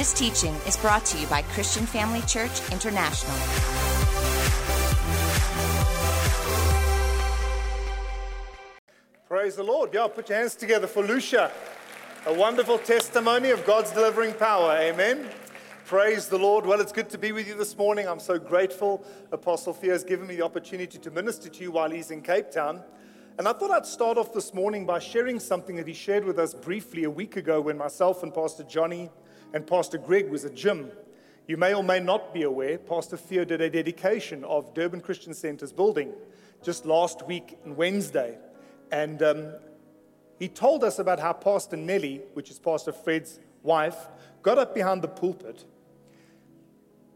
This teaching is brought to you by Christian Family Church International. Praise the Lord. Y'all put your hands together for Lucia. A wonderful testimony of God's delivering power. Amen. Praise the Lord. Well, it's good to be with you this morning. I'm so grateful Apostle Theo has given me the opportunity to minister to you while he's in Cape Town. And I thought I'd start off this morning by sharing something that he shared with us briefly a week ago when myself and Pastor Johnny and Pastor Greg was at gym. You may or may not be aware, Pastor Theo did a dedication of Durban Christian Center's building just last week on Wednesday. And um, he told us about how Pastor Nellie, which is Pastor Fred's wife, got up behind the pulpit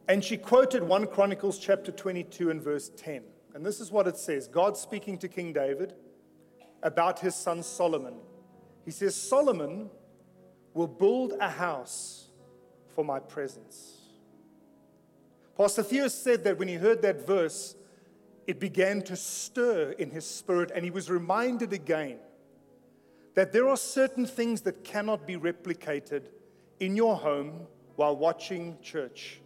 and she quoted 1 Chronicles chapter 22 and verse 10. And this is what it says God speaking to King David about his son Solomon. He says, Solomon will build a house for my presence. Pastor Theo said that when he heard that verse, it began to stir in his spirit, and he was reminded again that there are certain things that cannot be replicated in your home while watching church.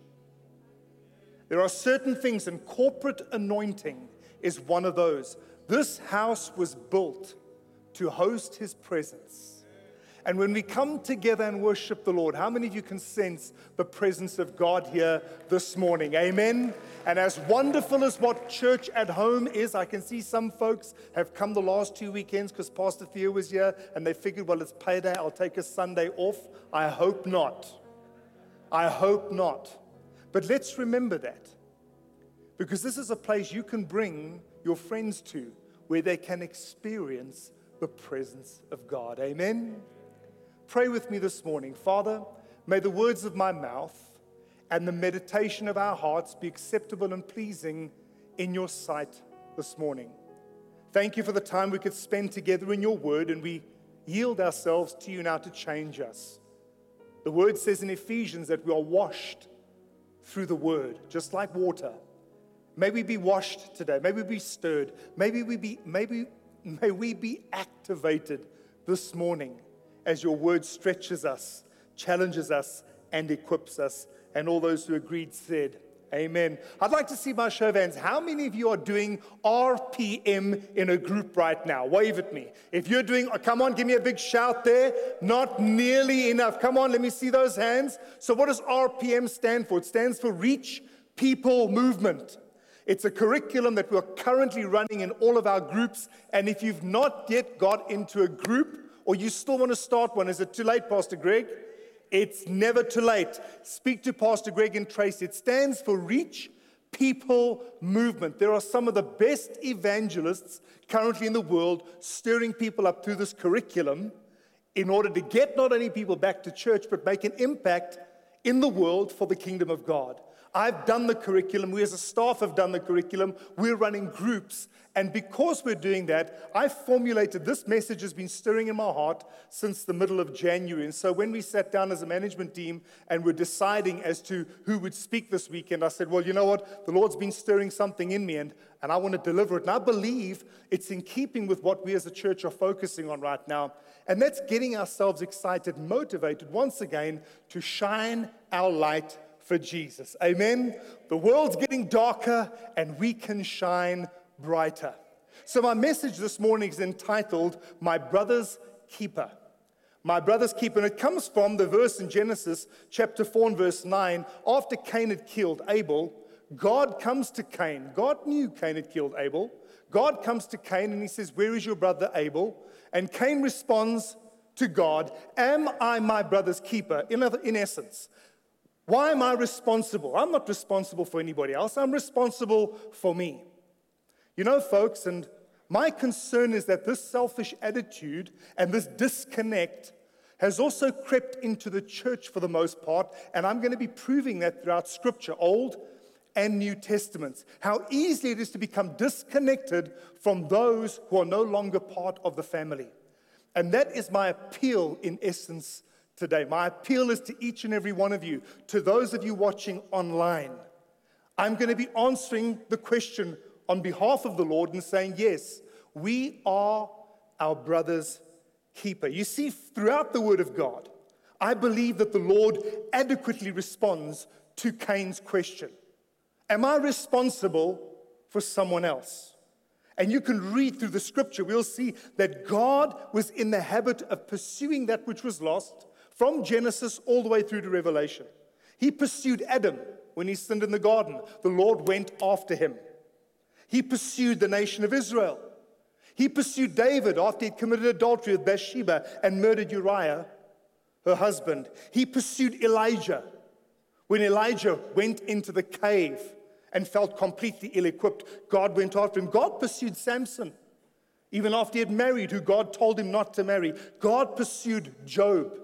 There are certain things, and corporate anointing is one of those. This house was built to host his presence. And when we come together and worship the Lord, how many of you can sense the presence of God here this morning? Amen. And as wonderful as what church at home is, I can see some folks have come the last two weekends because Pastor Theo was here and they figured, well, it's payday, I'll take a Sunday off. I hope not. I hope not. But let's remember that because this is a place you can bring your friends to where they can experience the presence of God. Amen. Pray with me this morning. Father, may the words of my mouth and the meditation of our hearts be acceptable and pleasing in your sight this morning. Thank you for the time we could spend together in your word, and we yield ourselves to you now to change us. The word says in Ephesians that we are washed through the word, just like water. May we be washed today. May we be stirred. Maybe we be, maybe, may we be activated this morning as your word stretches us, challenges us, and equips us. And all those who agreed said, Amen. I'd like to see my show of hands. How many of you are doing RPM in a group right now? Wave at me. If you're doing, oh, come on, give me a big shout there. Not nearly enough. Come on, let me see those hands. So, what does RPM stand for? It stands for Reach People Movement. It's a curriculum that we're currently running in all of our groups. And if you've not yet got into a group or you still want to start one, is it too late, Pastor Greg? It's never too late. Speak to Pastor Greg and Trace. It stands for Reach People Movement. There are some of the best evangelists currently in the world stirring people up through this curriculum in order to get not only people back to church, but make an impact in the world for the kingdom of God. I've done the curriculum. We as a staff have done the curriculum. We're running groups. And because we're doing that, I formulated this message has been stirring in my heart since the middle of January. And so when we sat down as a management team and we're deciding as to who would speak this weekend, I said, well, you know what? The Lord's been stirring something in me and, and I want to deliver it. And I believe it's in keeping with what we as a church are focusing on right now. And that's getting ourselves excited, motivated once again to shine our light for Jesus. Amen. The world's getting darker and we can shine brighter. So, my message this morning is entitled My Brother's Keeper. My brother's keeper. And it comes from the verse in Genesis chapter 4 and verse 9. After Cain had killed Abel, God comes to Cain. God knew Cain had killed Abel. God comes to Cain and he says, Where is your brother Abel? And Cain responds to God, Am I my brother's keeper? In, other, in essence, why am I responsible? I'm not responsible for anybody else, I'm responsible for me. You know, folks, and my concern is that this selfish attitude and this disconnect has also crept into the church for the most part, and I'm going to be proving that throughout Scripture, Old and New Testaments. How easy it is to become disconnected from those who are no longer part of the family. And that is my appeal, in essence, today. My appeal is to each and every one of you, to those of you watching online. I'm going to be answering the question on behalf of the Lord and saying, Yes, we are our brother's keeper. You see, throughout the Word of God, I believe that the Lord adequately responds to Cain's question Am I responsible for someone else? And you can read through the scripture, we'll see that God was in the habit of pursuing that which was lost from Genesis all the way through to Revelation. He pursued Adam when he sinned in the garden, the Lord went after him. He pursued the nation of Israel. He pursued David after he'd committed adultery with Bathsheba and murdered Uriah, her husband. He pursued Elijah when Elijah went into the cave and felt completely ill equipped. God went after him. God pursued Samson, even after he had married, who God told him not to marry. God pursued Job.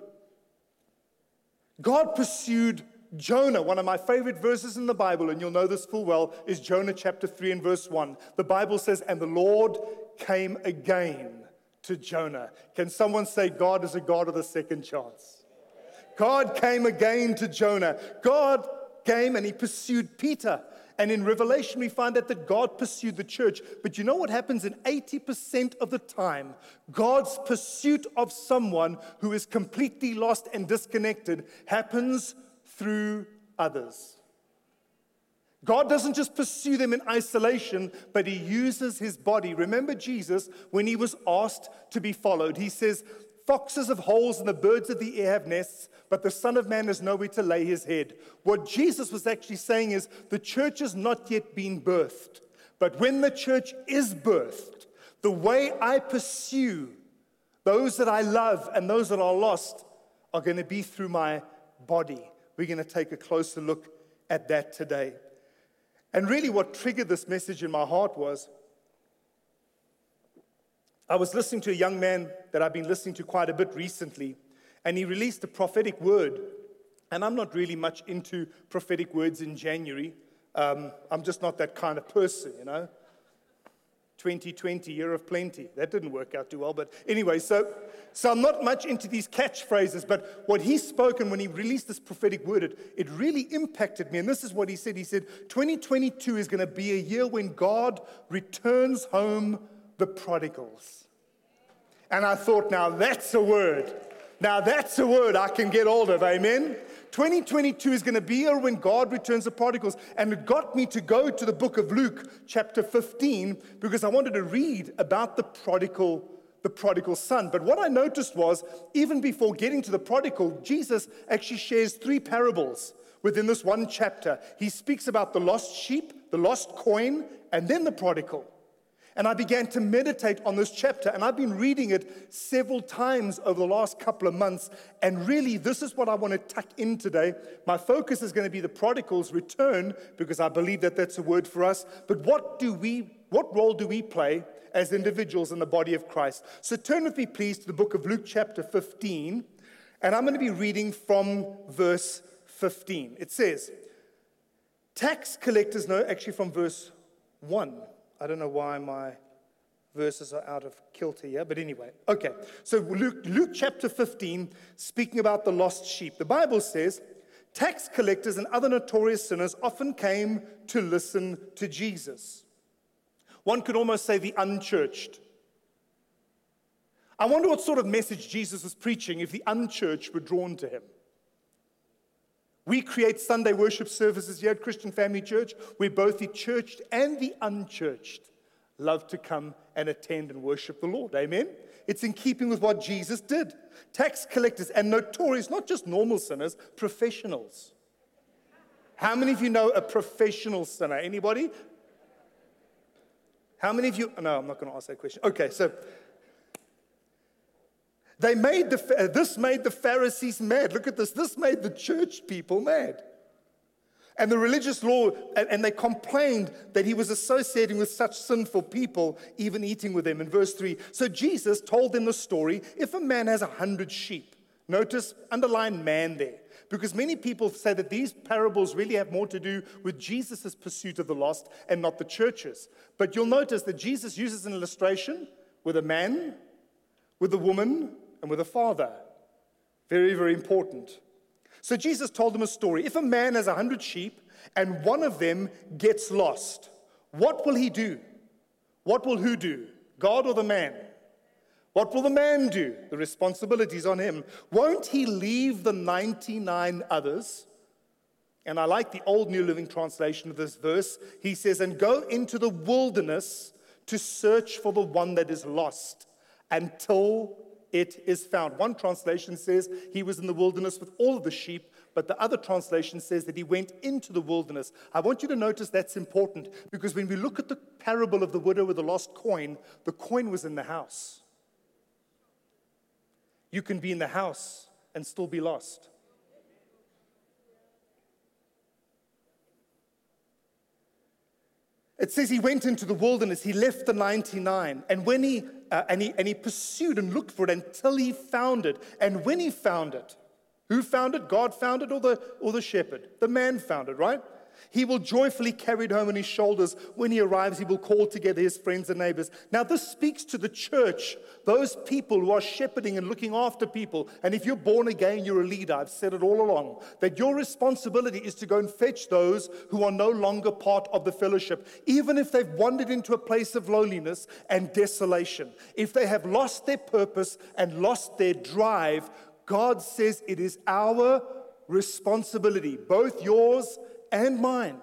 God pursued Jonah. One of my favorite verses in the Bible, and you'll know this full well, is Jonah chapter 3 and verse 1. The Bible says, And the Lord came again to Jonah. Can someone say, God is a God of the second chance? God came again to Jonah. God came and he pursued Peter. And in Revelation, we find out that God pursued the church. But you know what happens in 80% of the time? God's pursuit of someone who is completely lost and disconnected happens through others. God doesn't just pursue them in isolation, but He uses His body. Remember Jesus when He was asked to be followed? He says, Foxes have holes and the birds of the air have nests, but the Son of Man has nowhere to lay his head. What Jesus was actually saying is the church has not yet been birthed. But when the church is birthed, the way I pursue those that I love and those that are lost are going to be through my body. We're going to take a closer look at that today. And really, what triggered this message in my heart was I was listening to a young man that I've been listening to quite a bit recently, and he released a prophetic word. And I'm not really much into prophetic words in January. Um, I'm just not that kind of person, you know. 2020, year of plenty. That didn't work out too well. But anyway, so, so I'm not much into these catchphrases. But what he spoke and when he released this prophetic word, it, it really impacted me. And this is what he said He said, 2022 is going to be a year when God returns home the prodigals. And I thought, now that's a word. Now that's a word I can get hold of. Amen. 2022 is going to be here when God returns the prodigals. And it got me to go to the book of Luke, chapter 15, because I wanted to read about the prodigal, the prodigal son. But what I noticed was, even before getting to the prodigal, Jesus actually shares three parables within this one chapter. He speaks about the lost sheep, the lost coin, and then the prodigal. And I began to meditate on this chapter, and I've been reading it several times over the last couple of months. And really, this is what I want to tuck in today. My focus is going to be the prodigal's return, because I believe that that's a word for us. But what do we, what role do we play as individuals in the body of Christ? So turn with me, please, to the book of Luke, chapter 15, and I'm going to be reading from verse 15. It says, Tax collectors, no, actually from verse 1. I don't know why my verses are out of kilter here, but anyway. Okay, so Luke, Luke chapter 15, speaking about the lost sheep. The Bible says, tax collectors and other notorious sinners often came to listen to Jesus. One could almost say the unchurched. I wonder what sort of message Jesus was preaching if the unchurched were drawn to him. We create Sunday worship services here at Christian Family Church where both the churched and the unchurched love to come and attend and worship the Lord. Amen? It's in keeping with what Jesus did. Tax collectors and notorious, not just normal sinners, professionals. How many of you know a professional sinner? Anybody? How many of you? No, I'm not going to ask that question. Okay, so they made the, this made the Pharisees mad. Look at this. This made the church people mad. And the religious law, and, and they complained that he was associating with such sinful people, even eating with them. In verse 3, so Jesus told them the story if a man has a hundred sheep, notice, underline man there, because many people say that these parables really have more to do with Jesus' pursuit of the lost and not the churches. But you'll notice that Jesus uses an illustration with a man, with a woman, and with a father. Very, very important. So Jesus told them a story. If a man has a hundred sheep and one of them gets lost, what will he do? What will who do? God or the man? What will the man do? The responsibility is on him. Won't he leave the 99 others? And I like the old New Living Translation of this verse. He says, And go into the wilderness to search for the one that is lost until it is found. One translation says he was in the wilderness with all the sheep, but the other translation says that he went into the wilderness. I want you to notice that's important because when we look at the parable of the widow with the lost coin, the coin was in the house. You can be in the house and still be lost. It says he went into the wilderness, he left the 99, and when he, uh, and he, and he pursued and looked for it until he found it. And when he found it, who found it? God found it or the, or the shepherd? The man found it, right? He will joyfully carry it home on his shoulders. When he arrives, he will call together his friends and neighbors. Now, this speaks to the church, those people who are shepherding and looking after people. And if you're born again, you're a leader. I've said it all along that your responsibility is to go and fetch those who are no longer part of the fellowship, even if they've wandered into a place of loneliness and desolation. If they have lost their purpose and lost their drive, God says it is our responsibility, both yours and mine,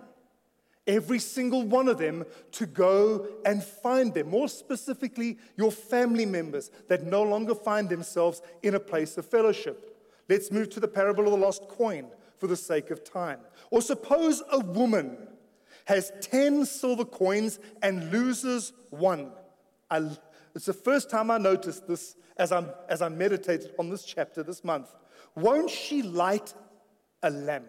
every single one of them, to go and find them. More specifically, your family members that no longer find themselves in a place of fellowship. Let's move to the parable of the lost coin for the sake of time. Or suppose a woman has 10 silver coins and loses one. I, it's the first time I noticed this as, I'm, as I meditated on this chapter this month. Won't she light a lamp?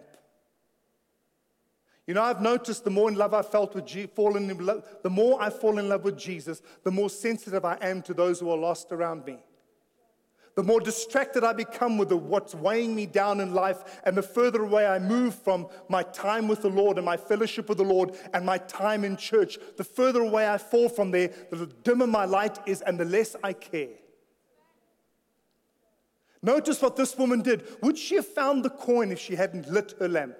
You know, I've noticed the more in love I felt with Je- fallen in love, the more I fall in love with Jesus, the more sensitive I am to those who are lost around me. The more distracted I become with the, what's weighing me down in life, and the further away I move from my time with the Lord and my fellowship with the Lord and my time in church, the further away I fall from there, the dimmer my light is and the less I care. Notice what this woman did. Would she have found the coin if she hadn't lit her lamp?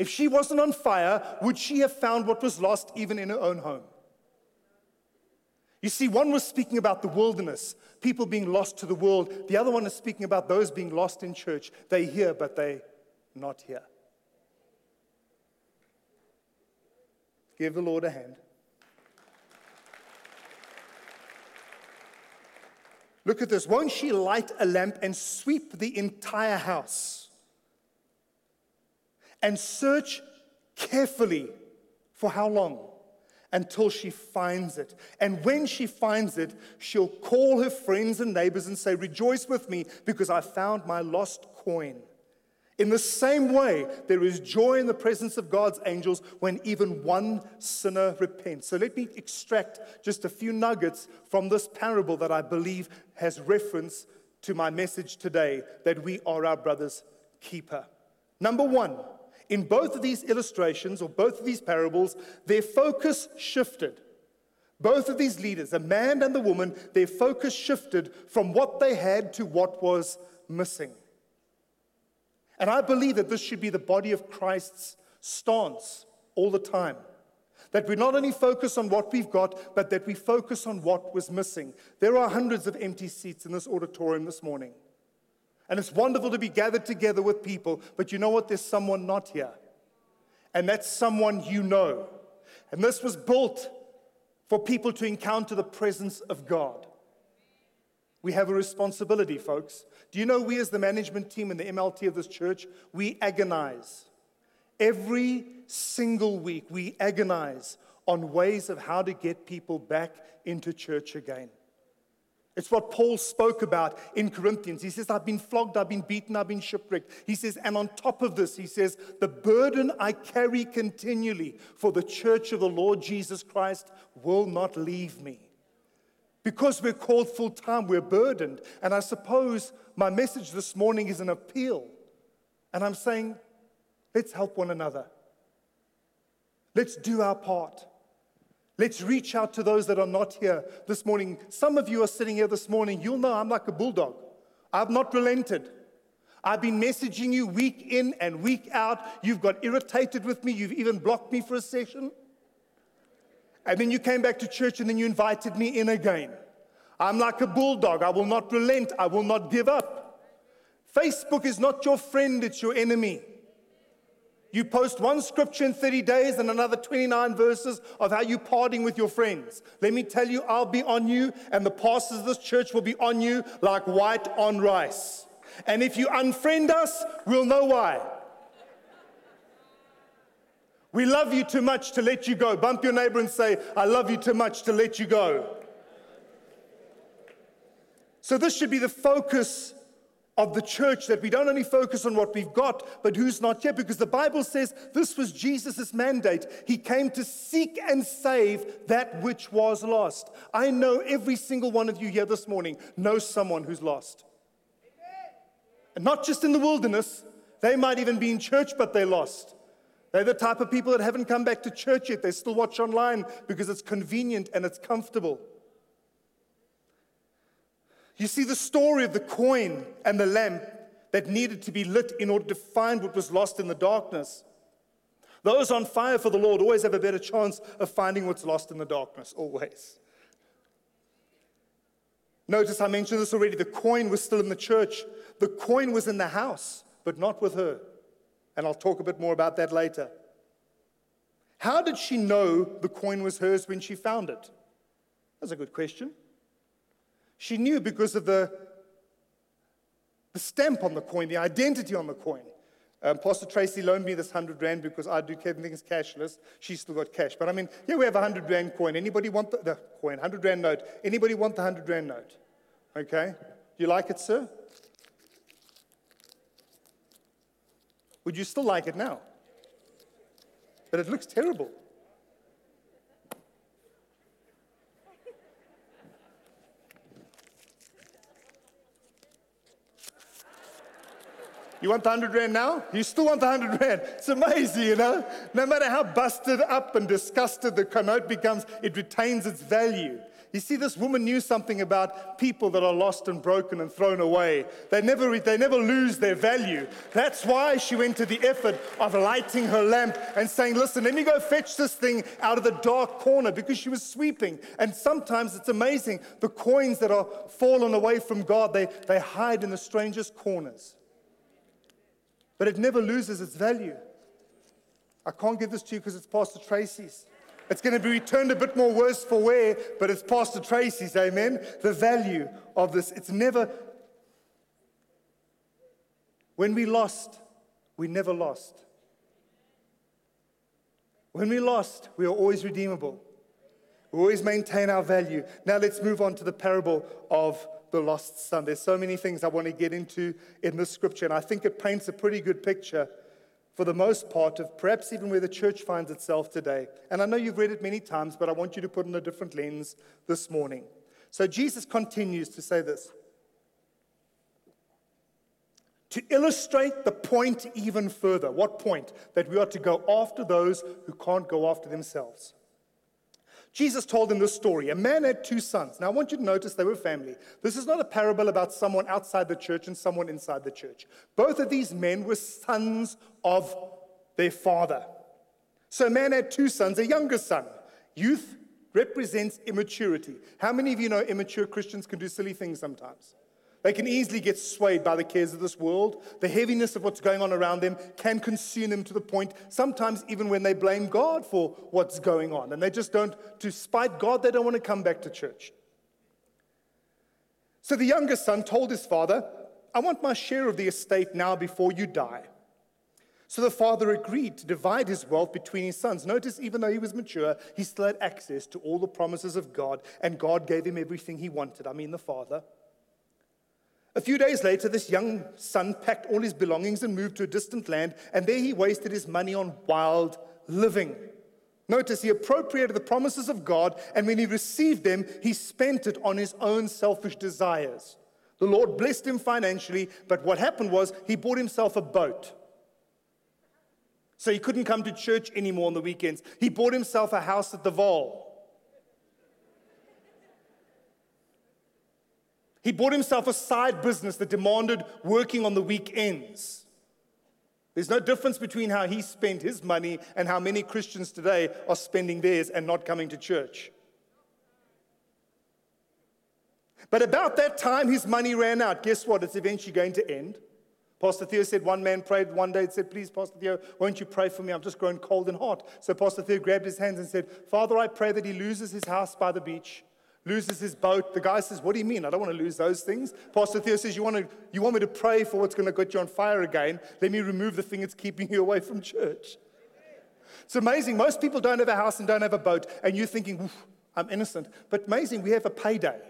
If she wasn't on fire, would she have found what was lost even in her own home? You see, one was speaking about the wilderness, people being lost to the world. The other one is speaking about those being lost in church. They hear, but they not here. Give the Lord a hand. Look at this. Won't she light a lamp and sweep the entire house? And search carefully for how long? Until she finds it. And when she finds it, she'll call her friends and neighbors and say, Rejoice with me because I found my lost coin. In the same way, there is joy in the presence of God's angels when even one sinner repents. So let me extract just a few nuggets from this parable that I believe has reference to my message today that we are our brother's keeper. Number one, in both of these illustrations or both of these parables, their focus shifted. Both of these leaders, the man and the woman, their focus shifted from what they had to what was missing. And I believe that this should be the body of Christ's stance all the time. That we not only focus on what we've got, but that we focus on what was missing. There are hundreds of empty seats in this auditorium this morning. And it's wonderful to be gathered together with people, but you know what? There's someone not here. And that's someone you know. And this was built for people to encounter the presence of God. We have a responsibility, folks. Do you know we, as the management team and the MLT of this church, we agonize. Every single week, we agonize on ways of how to get people back into church again. It's what Paul spoke about in Corinthians. He says, I've been flogged, I've been beaten, I've been shipwrecked. He says, and on top of this, he says, the burden I carry continually for the church of the Lord Jesus Christ will not leave me. Because we're called full time, we're burdened. And I suppose my message this morning is an appeal. And I'm saying, let's help one another. Let's do our part. Let's reach out to those that are not here this morning. Some of you are sitting here this morning. You'll know I'm like a bulldog. I've not relented. I've been messaging you week in and week out. You've got irritated with me. You've even blocked me for a session. And then you came back to church and then you invited me in again. I'm like a bulldog. I will not relent. I will not give up. Facebook is not your friend, it's your enemy. You post one scripture in 30 days and another 29 verses of how you're parting with your friends. Let me tell you, I'll be on you, and the pastors of this church will be on you like white on rice. And if you unfriend us, we'll know why. We love you too much to let you go. Bump your neighbor and say, I love you too much to let you go. So, this should be the focus of the church that we don't only focus on what we've got, but who's not yet, because the Bible says this was Jesus' mandate. He came to seek and save that which was lost. I know every single one of you here this morning knows someone who's lost. And not just in the wilderness, they might even be in church, but they're lost. They're the type of people that haven't come back to church yet. They still watch online because it's convenient and it's comfortable. You see the story of the coin and the lamp that needed to be lit in order to find what was lost in the darkness. Those on fire for the Lord always have a better chance of finding what's lost in the darkness, always. Notice I mentioned this already. The coin was still in the church, the coin was in the house, but not with her. And I'll talk a bit more about that later. How did she know the coin was hers when she found it? That's a good question. She knew because of the, the stamp on the coin, the identity on the coin. Um, Pastor Tracy loaned me this 100 Rand because I do everything's cashless. She's still got cash. But I mean, here we have a 100 Rand coin. Anybody want the, the coin, 100 Rand note? Anybody want the 100 Rand note? Okay. Do you like it, sir? Would you still like it now? But it looks terrible. You want the 100 Rand now? You still want the 100 Rand. It's amazing, you know? No matter how busted up and disgusted the note becomes, it retains its value. You see, this woman knew something about people that are lost and broken and thrown away. They never, they never lose their value. That's why she went to the effort of lighting her lamp and saying, Listen, let me go fetch this thing out of the dark corner because she was sweeping. And sometimes it's amazing the coins that are fallen away from God, they, they hide in the strangest corners but it never loses its value. I can't give this to you because it's Pastor Tracy's. It's going to be returned a bit more worse for wear, but it's Pastor Tracy's, amen? The value of this, it's never. When we lost, we never lost. When we lost, we are always redeemable. We always maintain our value. Now let's move on to the parable of the lost son. There's so many things I want to get into in this scripture, and I think it paints a pretty good picture for the most part of perhaps even where the church finds itself today. And I know you've read it many times, but I want you to put in a different lens this morning. So Jesus continues to say this. To illustrate the point even further, what point? That we are to go after those who can't go after themselves. Jesus told him this story. A man had two sons. Now, I want you to notice they were family. This is not a parable about someone outside the church and someone inside the church. Both of these men were sons of their father. So, a man had two sons, a younger son. Youth represents immaturity. How many of you know immature Christians can do silly things sometimes? They can easily get swayed by the cares of this world. The heaviness of what's going on around them can consume them to the point, sometimes even when they blame God for what's going on. And they just don't, to spite God, they don't want to come back to church. So the younger son told his father, I want my share of the estate now before you die. So the father agreed to divide his wealth between his sons. Notice, even though he was mature, he still had access to all the promises of God, and God gave him everything he wanted. I mean, the father. A few days later, this young son packed all his belongings and moved to a distant land, and there he wasted his money on wild living. Notice he appropriated the promises of God, and when he received them, he spent it on his own selfish desires. The Lord blessed him financially, but what happened was he bought himself a boat. So he couldn't come to church anymore on the weekends. He bought himself a house at the Vaal. He bought himself a side business that demanded working on the weekends. There's no difference between how he spent his money and how many Christians today are spending theirs and not coming to church. But about that time, his money ran out. Guess what? It's eventually going to end. Pastor Theo said one man prayed one day and said, Please, Pastor Theo, won't you pray for me? I'm just growing cold in heart. So Pastor Theo grabbed his hands and said, Father, I pray that he loses his house by the beach, loses his boat. The guy says, What do you mean? I don't want to lose those things. Pastor Theo says, You want, to, you want me to pray for what's going to get you on fire again? Let me remove the thing that's keeping you away from church. It's amazing. Most people don't have a house and don't have a boat, and you're thinking, I'm innocent. But amazing, we have a payday.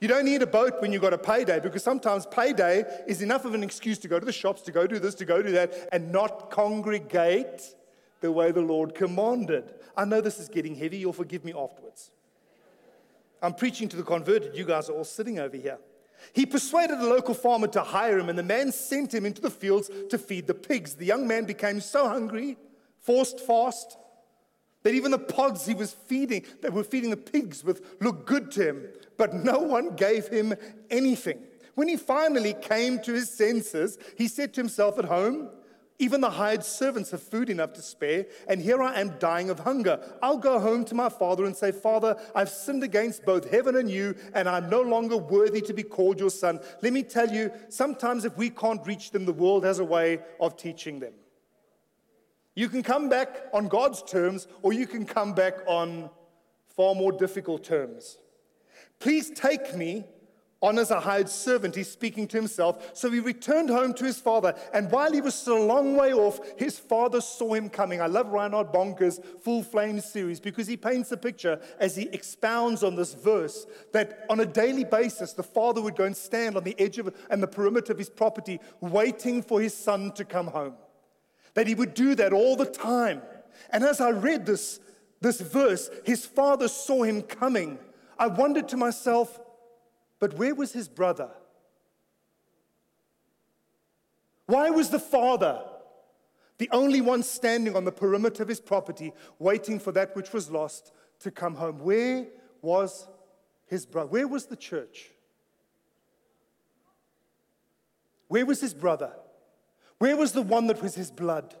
You don't need a boat when you've got a payday because sometimes payday is enough of an excuse to go to the shops, to go do this, to go do that, and not congregate the way the Lord commanded. I know this is getting heavy. You'll forgive me afterwards. I'm preaching to the converted. You guys are all sitting over here. He persuaded a local farmer to hire him, and the man sent him into the fields to feed the pigs. The young man became so hungry, forced fast, that even the pods he was feeding, that were feeding the pigs with, looked good to him, but no one gave him anything. When he finally came to his senses, he said to himself at home, even the hired servants have food enough to spare, and here I am dying of hunger. I'll go home to my father and say, Father, I've sinned against both heaven and you, and I'm no longer worthy to be called your son. Let me tell you, sometimes if we can't reach them, the world has a way of teaching them. You can come back on God's terms, or you can come back on far more difficult terms. Please take me on as a hired servant, he's speaking to himself. So he returned home to his father. And while he was still a long way off, his father saw him coming. I love Reinhard Bonnke's Full Flame series because he paints a picture as he expounds on this verse that on a daily basis, the father would go and stand on the edge of and the perimeter of his property, waiting for his son to come home. That he would do that all the time. And as I read this, this verse, his father saw him coming. I wondered to myself, but where was his brother? Why was the father the only one standing on the perimeter of his property, waiting for that which was lost to come home? Where was his brother? Where was the church? Where was his brother? Where was the one that was his blood?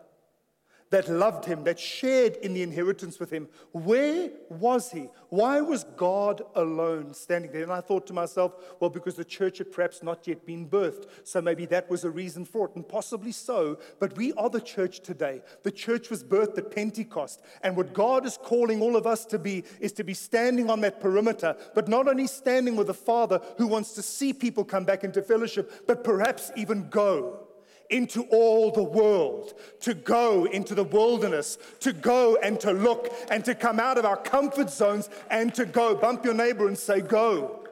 That loved him, that shared in the inheritance with him. Where was he? Why was God alone standing there? And I thought to myself, well, because the church had perhaps not yet been birthed. So maybe that was a reason for it, and possibly so. But we are the church today. The church was birthed at Pentecost. And what God is calling all of us to be is to be standing on that perimeter, but not only standing with the Father who wants to see people come back into fellowship, but perhaps even go into all the world, to go into the wilderness, to go and to look and to come out of our comfort zones and to go. Bump your neighbor and say, Go.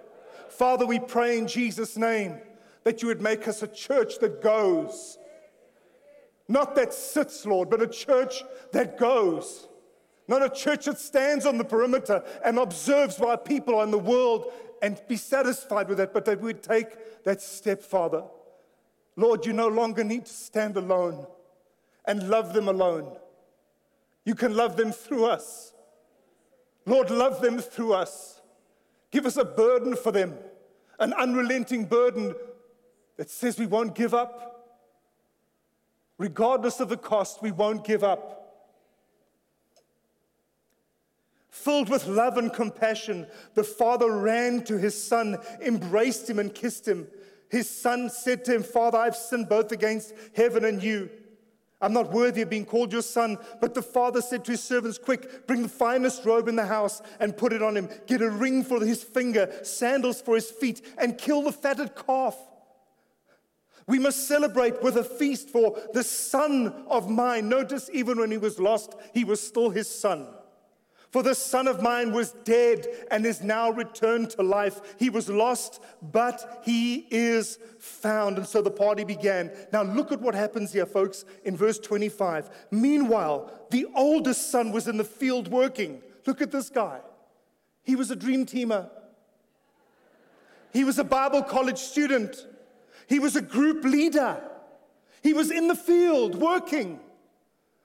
Father, we pray in Jesus' name that you would make us a church that goes. Not that sits, Lord, but a church that goes. Not a church that stands on the perimeter and observes why people are in the world and be satisfied with that, but that we'd take that step, Father Lord, you no longer need to stand alone and love them alone. You can love them through us. Lord, love them through us. Give us a burden for them, an unrelenting burden that says we won't give up. Regardless of the cost, we won't give up. Filled with love and compassion, the father ran to his son, embraced him, and kissed him. His son said to him, Father, I've sinned both against heaven and you. I'm not worthy of being called your son. But the father said to his servants, Quick, bring the finest robe in the house and put it on him. Get a ring for his finger, sandals for his feet, and kill the fatted calf. We must celebrate with a feast for the son of mine. Notice, even when he was lost, he was still his son. For this son of mine was dead and is now returned to life. He was lost, but he is found. And so the party began. Now, look at what happens here, folks, in verse 25. Meanwhile, the oldest son was in the field working. Look at this guy. He was a dream teamer, he was a Bible college student, he was a group leader, he was in the field working.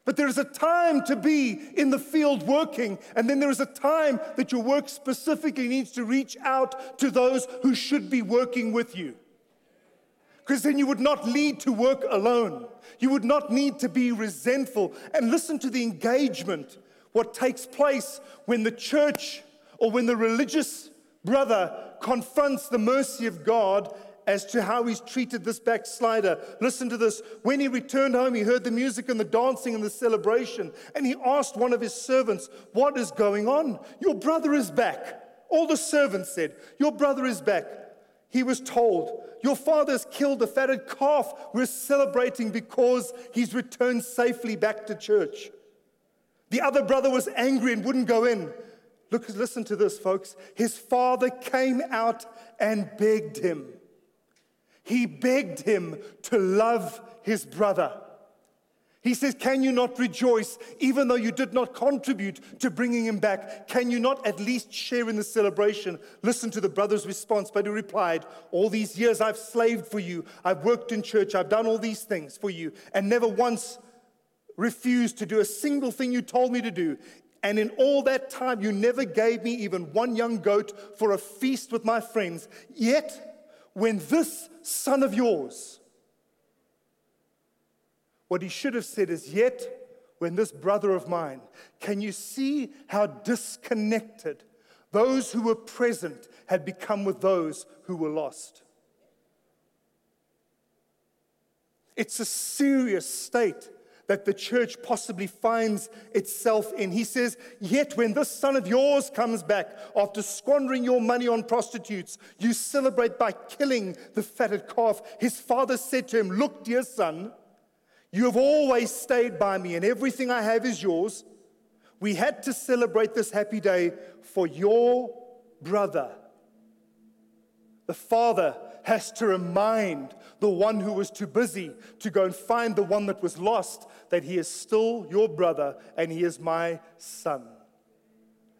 But there is a time to be in the field working, and then there is a time that your work specifically needs to reach out to those who should be working with you. Because then you would not need to work alone. You would not need to be resentful. And listen to the engagement, what takes place when the church or when the religious brother confronts the mercy of God as to how he's treated this backslider. Listen to this. When he returned home, he heard the music and the dancing and the celebration, and he asked one of his servants, What is going on? Your brother is back. All the servants said, Your brother is back. He was told, Your father's killed a fatted calf. We're celebrating because he's returned safely back to church. The other brother was angry and wouldn't go in. Look, listen to this, folks. His father came out and begged him. He begged him to love his brother. He says, Can you not rejoice, even though you did not contribute to bringing him back? Can you not at least share in the celebration? Listen to the brother's response, but he replied, All these years I've slaved for you, I've worked in church, I've done all these things for you, and never once refused to do a single thing you told me to do. And in all that time, you never gave me even one young goat for a feast with my friends. Yet, when this son of yours, what he should have said is, Yet, when this brother of mine, can you see how disconnected those who were present had become with those who were lost? It's a serious state that the church possibly finds itself in. He says, Yet when this son of yours comes back after squandering your money on prostitutes, you celebrate by killing the fatted calf. His father said to him, Look, dear son, you have always stayed by me, and everything I have is yours. We had to celebrate this happy day for your brother. The father has to remind the one who was too busy to go and find the one that was lost that he is still your brother and he is my son.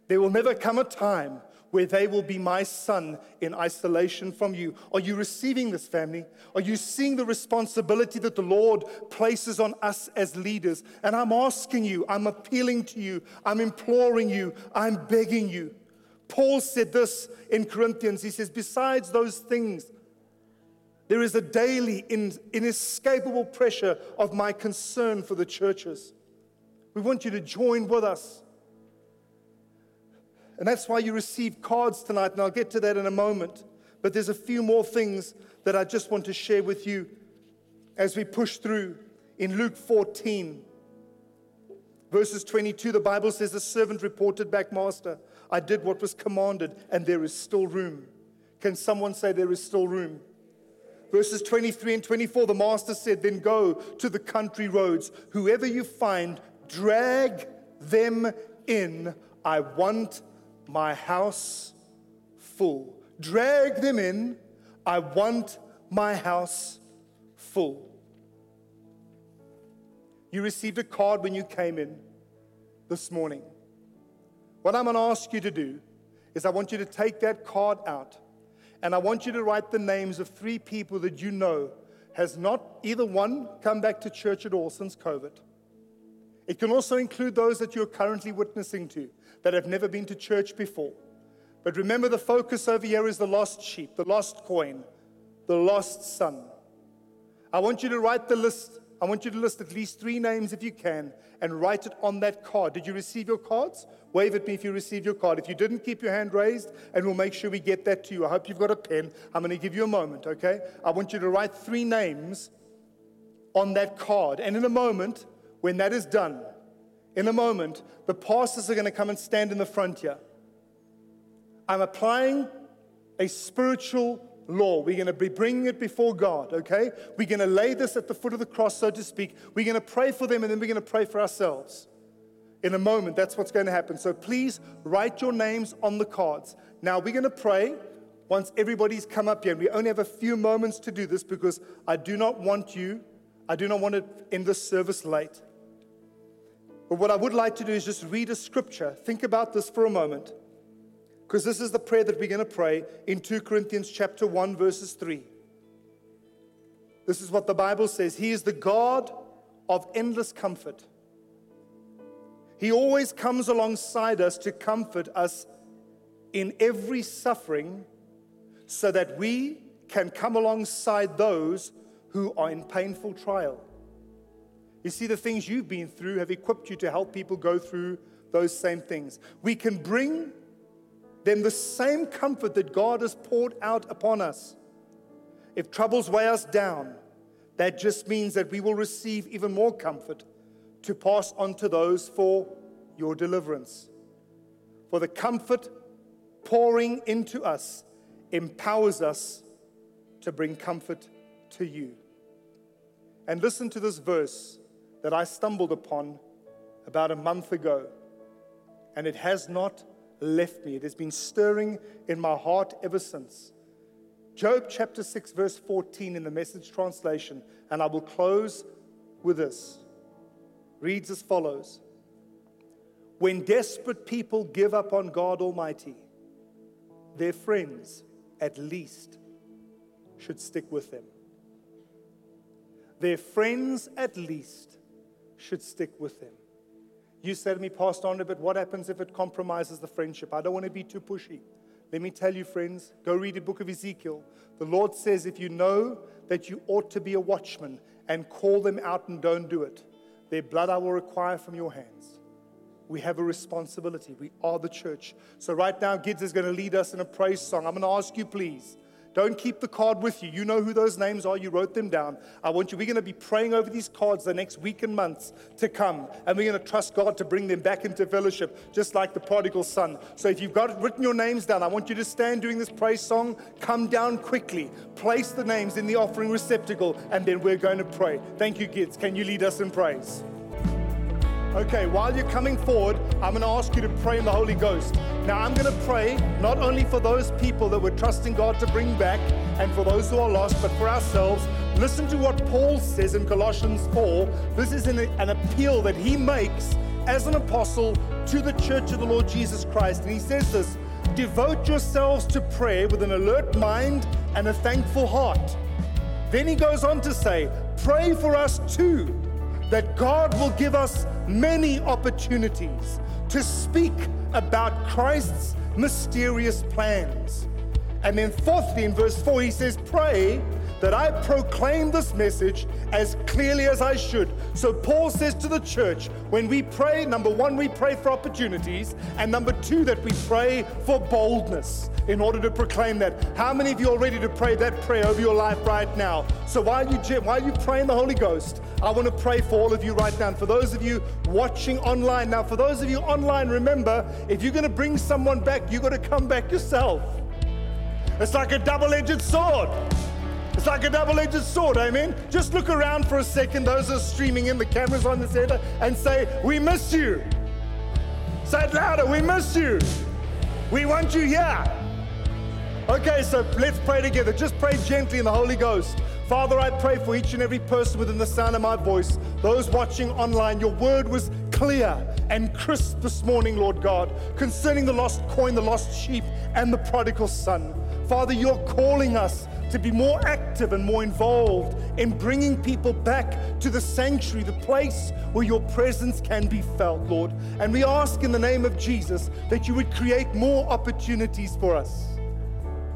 There will never come a time where they will be my son in isolation from you. Are you receiving this, family? Are you seeing the responsibility that the Lord places on us as leaders? And I'm asking you, I'm appealing to you, I'm imploring you, I'm begging you. Paul said this in Corinthians. He says, Besides those things, there is a daily, in, inescapable pressure of my concern for the churches. We want you to join with us. And that's why you received cards tonight, and I'll get to that in a moment. But there's a few more things that I just want to share with you as we push through. In Luke 14, verses 22, the Bible says, The servant reported back, Master, I did what was commanded, and there is still room. Can someone say there is still room? Verses 23 and 24, the master said, Then go to the country roads. Whoever you find, drag them in. I want my house full. Drag them in. I want my house full. You received a card when you came in this morning. What I'm going to ask you to do is I want you to take that card out and I want you to write the names of three people that you know has not either one come back to church at all since COVID. It can also include those that you're currently witnessing to that have never been to church before. But remember, the focus over here is the lost sheep, the lost coin, the lost son. I want you to write the list. I want you to list at least three names if you can and write it on that card. Did you receive your cards? Wave at me if you received your card. If you didn't, keep your hand raised and we'll make sure we get that to you. I hope you've got a pen. I'm going to give you a moment, okay? I want you to write three names on that card. And in a moment, when that is done, in a moment, the pastors are going to come and stand in the front here. I'm applying a spiritual law. We're going to be bringing it before God, okay? We're going to lay this at the foot of the cross, so to speak. We're going to pray for them and then we're going to pray for ourselves. In a moment, that's what's going to happen. So please write your names on the cards. Now we're going to pray once everybody's come up here. And we only have a few moments to do this because I do not want you, I do not want to end this service late. But what I would like to do is just read a scripture. Think about this for a moment. Because this is the prayer that we're going to pray in 2 Corinthians chapter 1 verses 3. This is what the Bible says. He is the God of endless comfort. He always comes alongside us to comfort us in every suffering so that we can come alongside those who are in painful trial. You see, the things you've been through have equipped you to help people go through those same things. We can bring them the same comfort that God has poured out upon us. If troubles weigh us down, that just means that we will receive even more comfort to pass on to those for your deliverance. For the comfort pouring into us empowers us to bring comfort to you. And listen to this verse that I stumbled upon about a month ago, and it has not left me. It has been stirring in my heart ever since. Job chapter 6, verse 14 in the message translation, and I will close with this. Reads as follows When desperate people give up on God Almighty, their friends at least should stick with them. Their friends at least should stick with them. You said to me, Pastor Andre, but what happens if it compromises the friendship? I don't want to be too pushy. Let me tell you, friends, go read the book of Ezekiel. The Lord says, if you know that you ought to be a watchman and call them out and don't do it, their blood I will require from your hands. We have a responsibility. We are the church. So, right now, Gids is going to lead us in a praise song. I'm going to ask you, please, don't keep the card with you. You know who those names are. You wrote them down. I want you, we're going to be praying over these cards the next week and months to come. And we're going to trust God to bring them back into fellowship, just like the prodigal son. So if you've got written your names down, I want you to stand during this praise song. Come down quickly. Place the names in the offering receptacle, and then we're going to pray. Thank you, kids. Can you lead us in praise? Okay, while you're coming forward, I'm going to ask you to pray in the Holy Ghost. Now, I'm going to pray not only for those people that we're trusting God to bring back and for those who are lost, but for ourselves. Listen to what Paul says in Colossians 4. This is an, an appeal that he makes as an apostle to the church of the Lord Jesus Christ. And he says this Devote yourselves to prayer with an alert mind and a thankful heart. Then he goes on to say, Pray for us too that God will give us many opportunities to speak about Christ's mysterious plans. And then, fourthly, in verse 4, he says, Pray that I proclaim this message as clearly as I should. So Paul says to the church, when we pray, number one, we pray for opportunities, and number two, that we pray for boldness in order to proclaim that. How many of you are ready to pray that prayer over your life right now? So while you while you pray in the Holy Ghost, I want to pray for all of you right now. And for those of you watching online, now for those of you online, remember, if you're going to bring someone back, you've got to come back yourself. It's like a double-edged sword. It's like a double edged sword, amen? Just look around for a second, those are streaming in, the cameras on the center, and say, We miss you. Say it louder, we miss you. We want you here. Okay, so let's pray together. Just pray gently in the Holy Ghost. Father, I pray for each and every person within the sound of my voice, those watching online. Your word was clear and crisp this morning, Lord God, concerning the lost coin, the lost sheep, and the prodigal son. Father, you're calling us to be more active and more involved in bringing people back to the sanctuary, the place where your presence can be felt, Lord. And we ask in the name of Jesus that you would create more opportunities for us.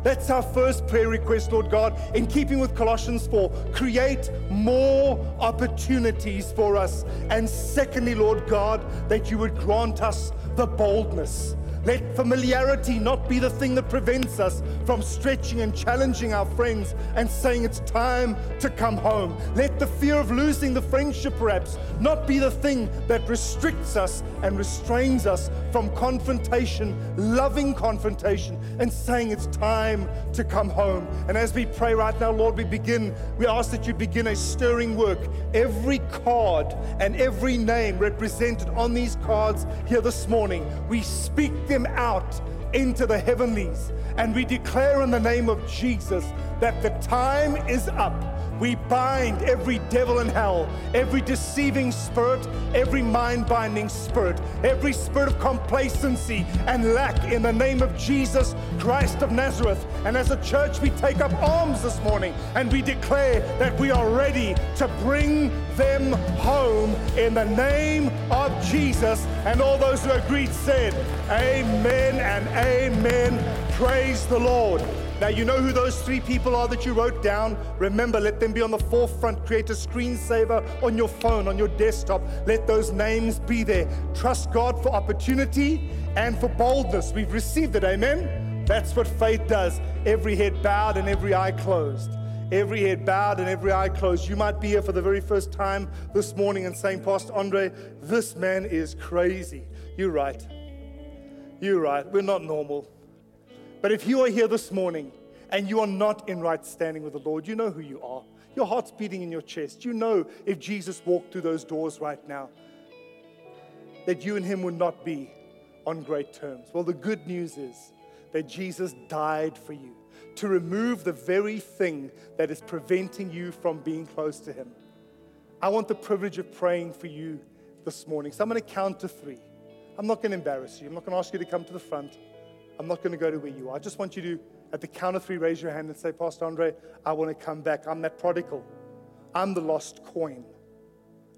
That's our first prayer request, Lord God, in keeping with Colossians 4. Create more opportunities for us. And secondly, Lord God, that you would grant us the boldness let familiarity not be the thing that prevents us from stretching and challenging our friends and saying it's time to come home. Let the fear of losing the friendship, perhaps, not be the thing that restricts us and restrains us from confrontation, loving confrontation, and saying it's time to come home. And as we pray right now, Lord, we begin, we ask that you begin a stirring work. Every card and every name represented on these cards here this morning, we speak out into the heavenlies. And we declare in the name of Jesus that the time is up we bind every devil in hell, every deceiving spirit, every mind binding spirit, every spirit of complacency and lack in the name of Jesus Christ of Nazareth. And as a church, we take up arms this morning and we declare that we are ready to bring them home in the name of Jesus. And all those who agreed said, Amen and Amen. Praise the Lord. Now, you know who those three people are that you wrote down. Remember, let them be on the forefront. Create a screensaver on your phone, on your desktop. Let those names be there. Trust God for opportunity and for boldness. We've received it. Amen. That's what faith does. Every head bowed and every eye closed. Every head bowed and every eye closed. You might be here for the very first time this morning and saying, Pastor Andre, this man is crazy. You're right. You're right. We're not normal. But if you are here this morning and you are not in right standing with the Lord, you know who you are. Your heart's beating in your chest. You know if Jesus walked through those doors right now, that you and him would not be on great terms. Well, the good news is that Jesus died for you to remove the very thing that is preventing you from being close to him. I want the privilege of praying for you this morning. So I'm going to count to three. I'm not going to embarrass you. I'm not going to ask you to come to the front. I'm not going to go to where you are. I just want you to, at the count of three, raise your hand and say, Pastor Andre, I want to come back. I'm that prodigal. I'm the lost coin.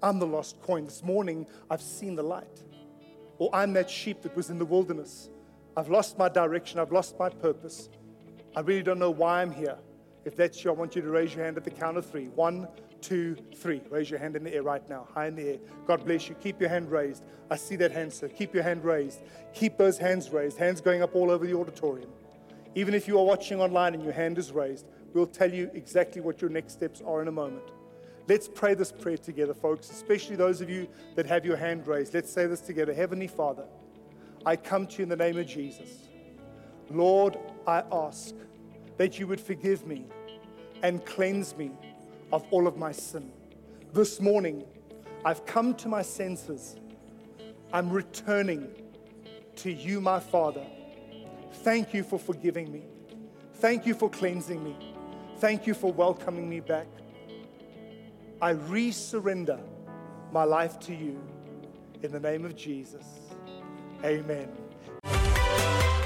I'm the lost coin. This morning, I've seen the light. Or I'm that sheep that was in the wilderness. I've lost my direction. I've lost my purpose. I really don't know why I'm here. If that's you, I want you to raise your hand at the count of three. One, two, three. Raise your hand in the air right now, high in the air. God bless you. Keep your hand raised. I see that hand, sir. Keep your hand raised. Keep those hands raised. Hands going up all over the auditorium. Even if you are watching online and your hand is raised, we'll tell you exactly what your next steps are in a moment. Let's pray this prayer together, folks, especially those of you that have your hand raised. Let's say this together. Heavenly Father, I come to you in the name of Jesus. Lord, I ask that you would forgive me and cleanse me of all of my sin. This morning, I've come to my senses. I'm returning to you, my Father. Thank you for forgiving me. Thank you for cleansing me. Thank you for welcoming me back. I resurrender my life to you in the name of Jesus. Amen.